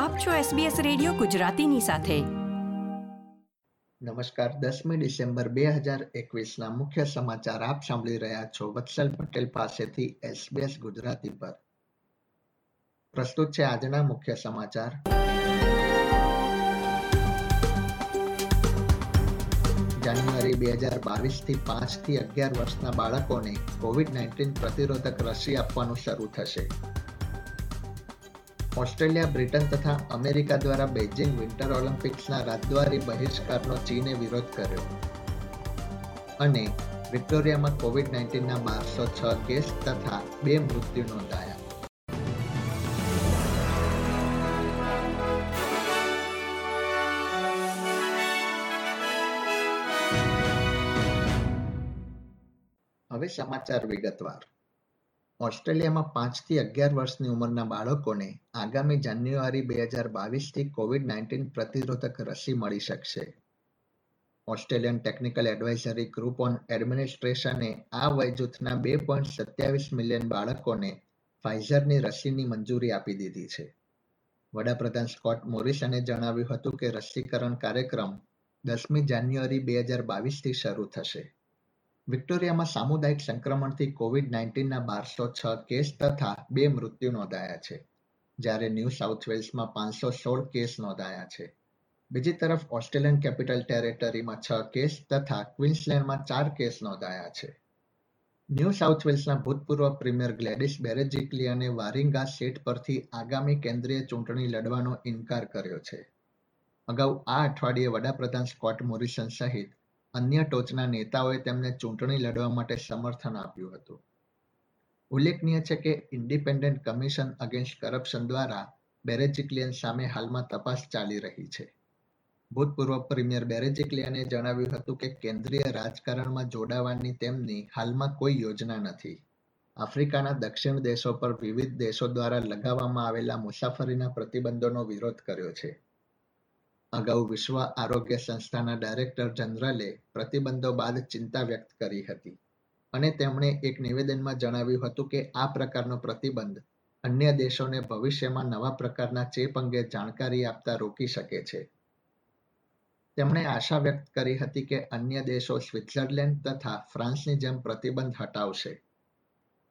આપ છો SBS radio ગુજરાતીની સાથે. નમસ્કાર, દસમી ડિસેમ્બર બે હજાર એકવીસના મુખ્ય સમાચાર આપ સાંભળી રહ્યા છો વત્સલ પટેલ પાસેથી SBS ગુજરાતી પર. પ્રસ્તુત છે આજના મુખ્ય સમાચાર. જાન્યુઆરી બે હજાર બાવીસથી પાંચથી અગિયાર વર્ષના બાળકોને કોવિડ નાઇન્ટીન પ્રતિરોધક રસી આપવાનું શરૂ થશે. ઓસ્ટ્રેલિયા, બ્રિટન તથા અમેરિકા દ્વારા બેઇજિંગ વિન્ટર ઓલિમ્પિક્સના રાજદ્વારી બહિષ્કારનો ચીને વિરોધ કર્યો અને વિક્ટોરિયામાં કોવિડ નાઇન્ટીનના બારસો છ કેસ તથા બે મૃત્યુ નોંધાયા. હવે સમાચાર વિગતવાર. ઓસ્ટ્રેલિયામાં પાંચથી અગિયાર વર્ષની ઉંમરના બાળકોને આગામી જાન્યુઆરી બે હજાર બાવીસથી કોવિડ નાઇન્ટીન પ્રતિરોધક રસી મળી શકશે. Australian technical advisory group on એડમિનિસ્ટ્રેશને આ વયજૂથના બે પોઈન્ટ સત્યાવીસ મિલિયન બાળકોને ફાઇઝરની રસીની મંજૂરી આપી દીધી છે. વડાપ્રધાન સ્કોટ મોરિસને જણાવ્યું હતું કે રસીકરણ કાર્યક્રમ દસમી જાન્યુઆરી બે હજાર બાવીસથી શરૂ થશે. વિક્ટોરિયામાં સામુદાયિક સંક્રમણથી કોવિડ નાઇન્ટીનના બારસો છ કેસ તથા બે મૃત્યુ નોંધાયા છે, જ્યારે ન્યૂ સાઉથ વેલ્સમાં પાંચસો સોળ કેસ નોંધાયા છે. બીજી તરફ ઓસ્ટ્રેલિયન કેપિટલ ટેરેટરીમાં છ કેસ તથા ક્વિન્સલેન્ડમાં ચાર કેસ નોંધાયા છે. ન્યૂ સાઉથ વેલ્સના ભૂતપૂર્વ પ્રીમિયર ગ્લેડિસ બેરેજિકલિયાને વારિંગા સીટ પરથી આગામી કેન્દ્રીય ચૂંટણી લડવાનો ઇનકાર કર્યો છે. અગાઉ આ અઠવાડિયે વડાપ્રધાન સ્કોટ મોરિસન સહિત અન્ય ટોચના નેતાઓએ તેમને ચૂંટણી લડવા માટે સમર્થન આપ્યું હતું. ઉલ્લેખનીય છે કે ઇન્ડિપેન્ડન્ટ કમિશન અગેન્સ્ટ કરપ્શન દ્વારા બેરેજિકલિયન સામે હાલમાં તપાસ ચાલી રહી છે. ભૂતપૂર્વ પ્રીમિયર બેરેજિકલિયને જણાવ્યું હતું કે કેન્દ્રીય રાજકારણમાં જોડાવાની તેમની હાલમાં કોઈ યોજના નથી. આફ્રિકાના દક્ષિણ દેશો પર વિવિધ દેશો દ્વારા લગાવવામાં આવેલા મુસાફરીના પ્રતિબંધોનો વિરોધ કર્યો છે. અગાઉ વિશ્વ આરોગ્ય સંસ્થાના ડાયરેક્ટર જનરલે પ્રતિબંધો બાદ ચિંતા વ્યક્ત કરી હતી અને તેમણે એક નિવેદનમાં જણાવ્યું હતું કે આ પ્રકારનો પ્રતિબંધ અન્ય દેશોને ભવિષ્યમાં નવા પ્રકારના ચેપ અંગે જાણકારી આપતા રોકી શકે છે. તેમણે આશા વ્યક્ત કરી હતી કે અન્ય દેશો સ્વિટ્ઝરલેન્ડ તથા ફ્રાન્સની જેમ પ્રતિબંધ હટાવશે.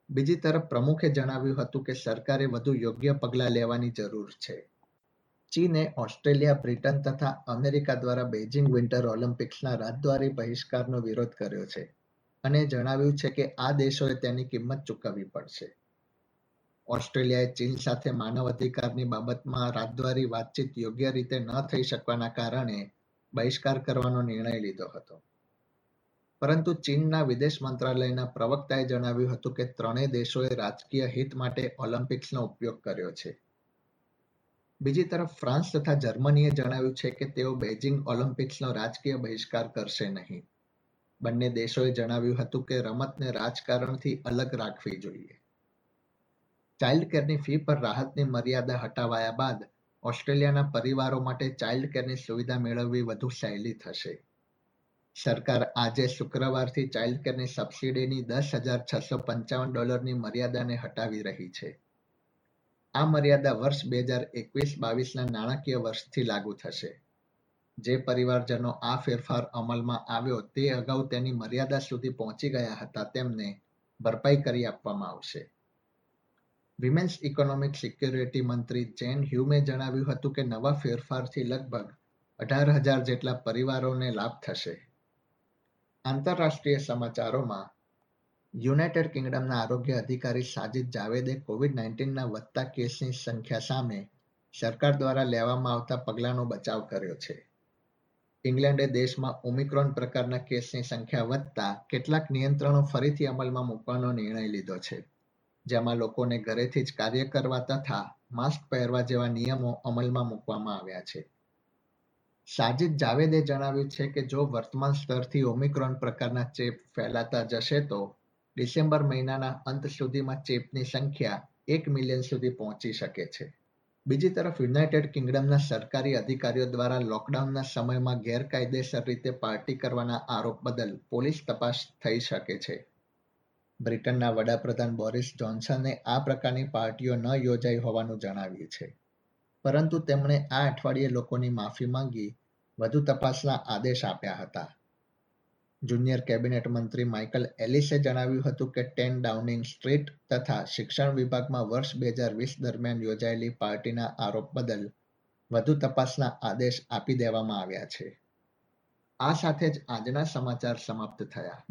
બીજી તરફ પ્રમુખે જણાવ્યું હતું કે સરકારે વધુ યોગ્ય પગલાં લેવાની જરૂર છે. ચીને, ઓસ્ટ્રેલિયા, બ્રિટન તથા અમેરિકા દ્વારા બેઇજિંગ વિન્ટર ઓલિમ્પિક્સના રાજદ્વારી બહિષ્કારનો વિરોધ કર્યો છે અને જણાવ્યું છે કે આ દેશોએ તેની કિંમત ચૂકવવી પડશે. ઓસ્ટ્રેલિયાએ ચીન સાથે માનવ અધિકારની બાબતમાં રાજદ્વારી વાતચીત યોગ્ય રીતે ન થઈ શકવાના કારણે બહિષ્કાર કરવાનો નિર્ણય લીધો હતો. પરંતુ ચીનના વિદેશ મંત્રાલયના પ્રવક્તાએ જણાવ્યું હતું કે ત્રણેય દેશોએ રાજકીય હિત માટે ઓલિમ્પિક્સનો ઉપયોગ કર્યો છે. બીજી તરફ ફ્રાન્સ તથા જર્મનીએ જણાવ્યું છે કે તેઓ બેઇજિંગ ઓલિમ્પિક્સનો રાજકીય બહિષ્કાર કરશે નહીં. બંને દેશોએ જણાવ્યું હતું કે રમતને રાજકારણથી અલગ રાખવી જોઈએ. ચાઇલ્ડ કેરની ફી પર રાહતની મર્યાદા હટાવાયા બાદ ઓસ્ટ્રેલિયાના પરિવારો માટે ચાઇલ્ડ કેરની સુવિધા મેળવવી વધુ સહેલી થશે. સરકાર આજે શુક્રવારથી ચાઇલ્ડ કેરની સબસિડીની દસ હજાર છસો પંચાવન ડોલરની મર્યાદાને હટાવી રહી છે. આ મર્યાદા વર્ષ બે હજાર એકવીસ બાવીસના નાણાકીય વર્ષથી લાગુ થશે. જે પરિવારજનો આ ફેરફાર અમલમાં આવ્યો તે અગાઉ તેની મર્યાદા સુધી પહોંચી ગયા હતા તેમને ભરપાઈ કરી આપવામાં આવશે. વિમેન્સ ઇકોનોમિક સિક્યોરિટી મંત્રી જેન હ્યુમે જણાવ્યું હતું કે નવા ફેરફારથી લગભગ અઢાર હજાર જેટલા પરિવારોને લાભ થશે. આંતરરાષ્ટ્રીય સમાચારોમાં યુનાઇટેડ કિંગડમના આરોગ્ય અધિકારી સાજિદ જાવેદે કોવિડ નાઇન્ટીનના વધતા કેસની સંખ્યા સામે સરકાર દ્વારા લેવામાં આવતા પગલાંનો બચાવ કર્યો છે. ઇંગ્લેન્ડે દેશમાં ઓમિક્રોન પ્રકારના કેસની સંખ્યા વધતા કેટલાક નિયંત્રણો ફરીથી અમલમાં મૂકવાનો નિર્ણય લીધો છે, જેમાં લોકોને ઘરેથી જ કાર્ય કરવા તથા માસ્ક પહેરવા જેવા નિયમો અમલમાં મૂકવામાં આવ્યા છે. સાજિદ જાવેદે જણાવ્યું છે કે જો વર્તમાન સ્તરથી ઓમિક્રોન પ્રકારના ચેપ ફેલાતા જશે તો ડિસેમ્બર મહિનાના અંત સુધીમાં ચેપની સંખ્યા એક મિલિયન સુધી પહોંચી શકે છે. બીજી તરફ, યુનાઇટેડ કિંગડમના સરકારી અધિકારીઓ દ્વારા લોકડાઉનના સમયમાં ગેરકાયદેસર રીતે પાર્ટી કરવાના આરોપ બદલ પોલીસ તપાસ થઈ શકે છે. બ્રિટનના વડાપ્રધાન બોરિસ જોન્સને આ પ્રકારની પાર્ટીઓ ન યોજાઈ હોવાનું જણાવ્યું છે. પરંતુ તેમણે આ અઠવાડિયે લોકોની માફી માંગી, વધુ તપાસના આદેશ આપ્યા હતા. જુનિયર કેબિનેટ મંત્રી માઇકલ એલિસે જણાવ્યું હતું કે ટેન ડાઉનિંગ સ્ટ્રીટ તથા શિક્ષણ વિભાગમાં વર્ષ બે હજાર વીસ દરમિયાન યોજાયેલી પાર્ટીના આરોપ બદલ વધુ તપાસના આદેશ આપી દેવામાં આવ્યા છે. આ સાથે જ આજના સમાચાર સમાપ્ત થયા.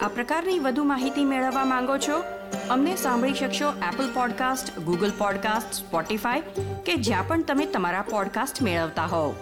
આ પ્રકારની વધુ માહિતી મેળવવા માંગો છો? અમને સાંભળી શકશો Apple podcast Google podcast Spotify કે જ્યાં પણ તમે તમારા પોડકાસ્ટ મેળવતા હોવ.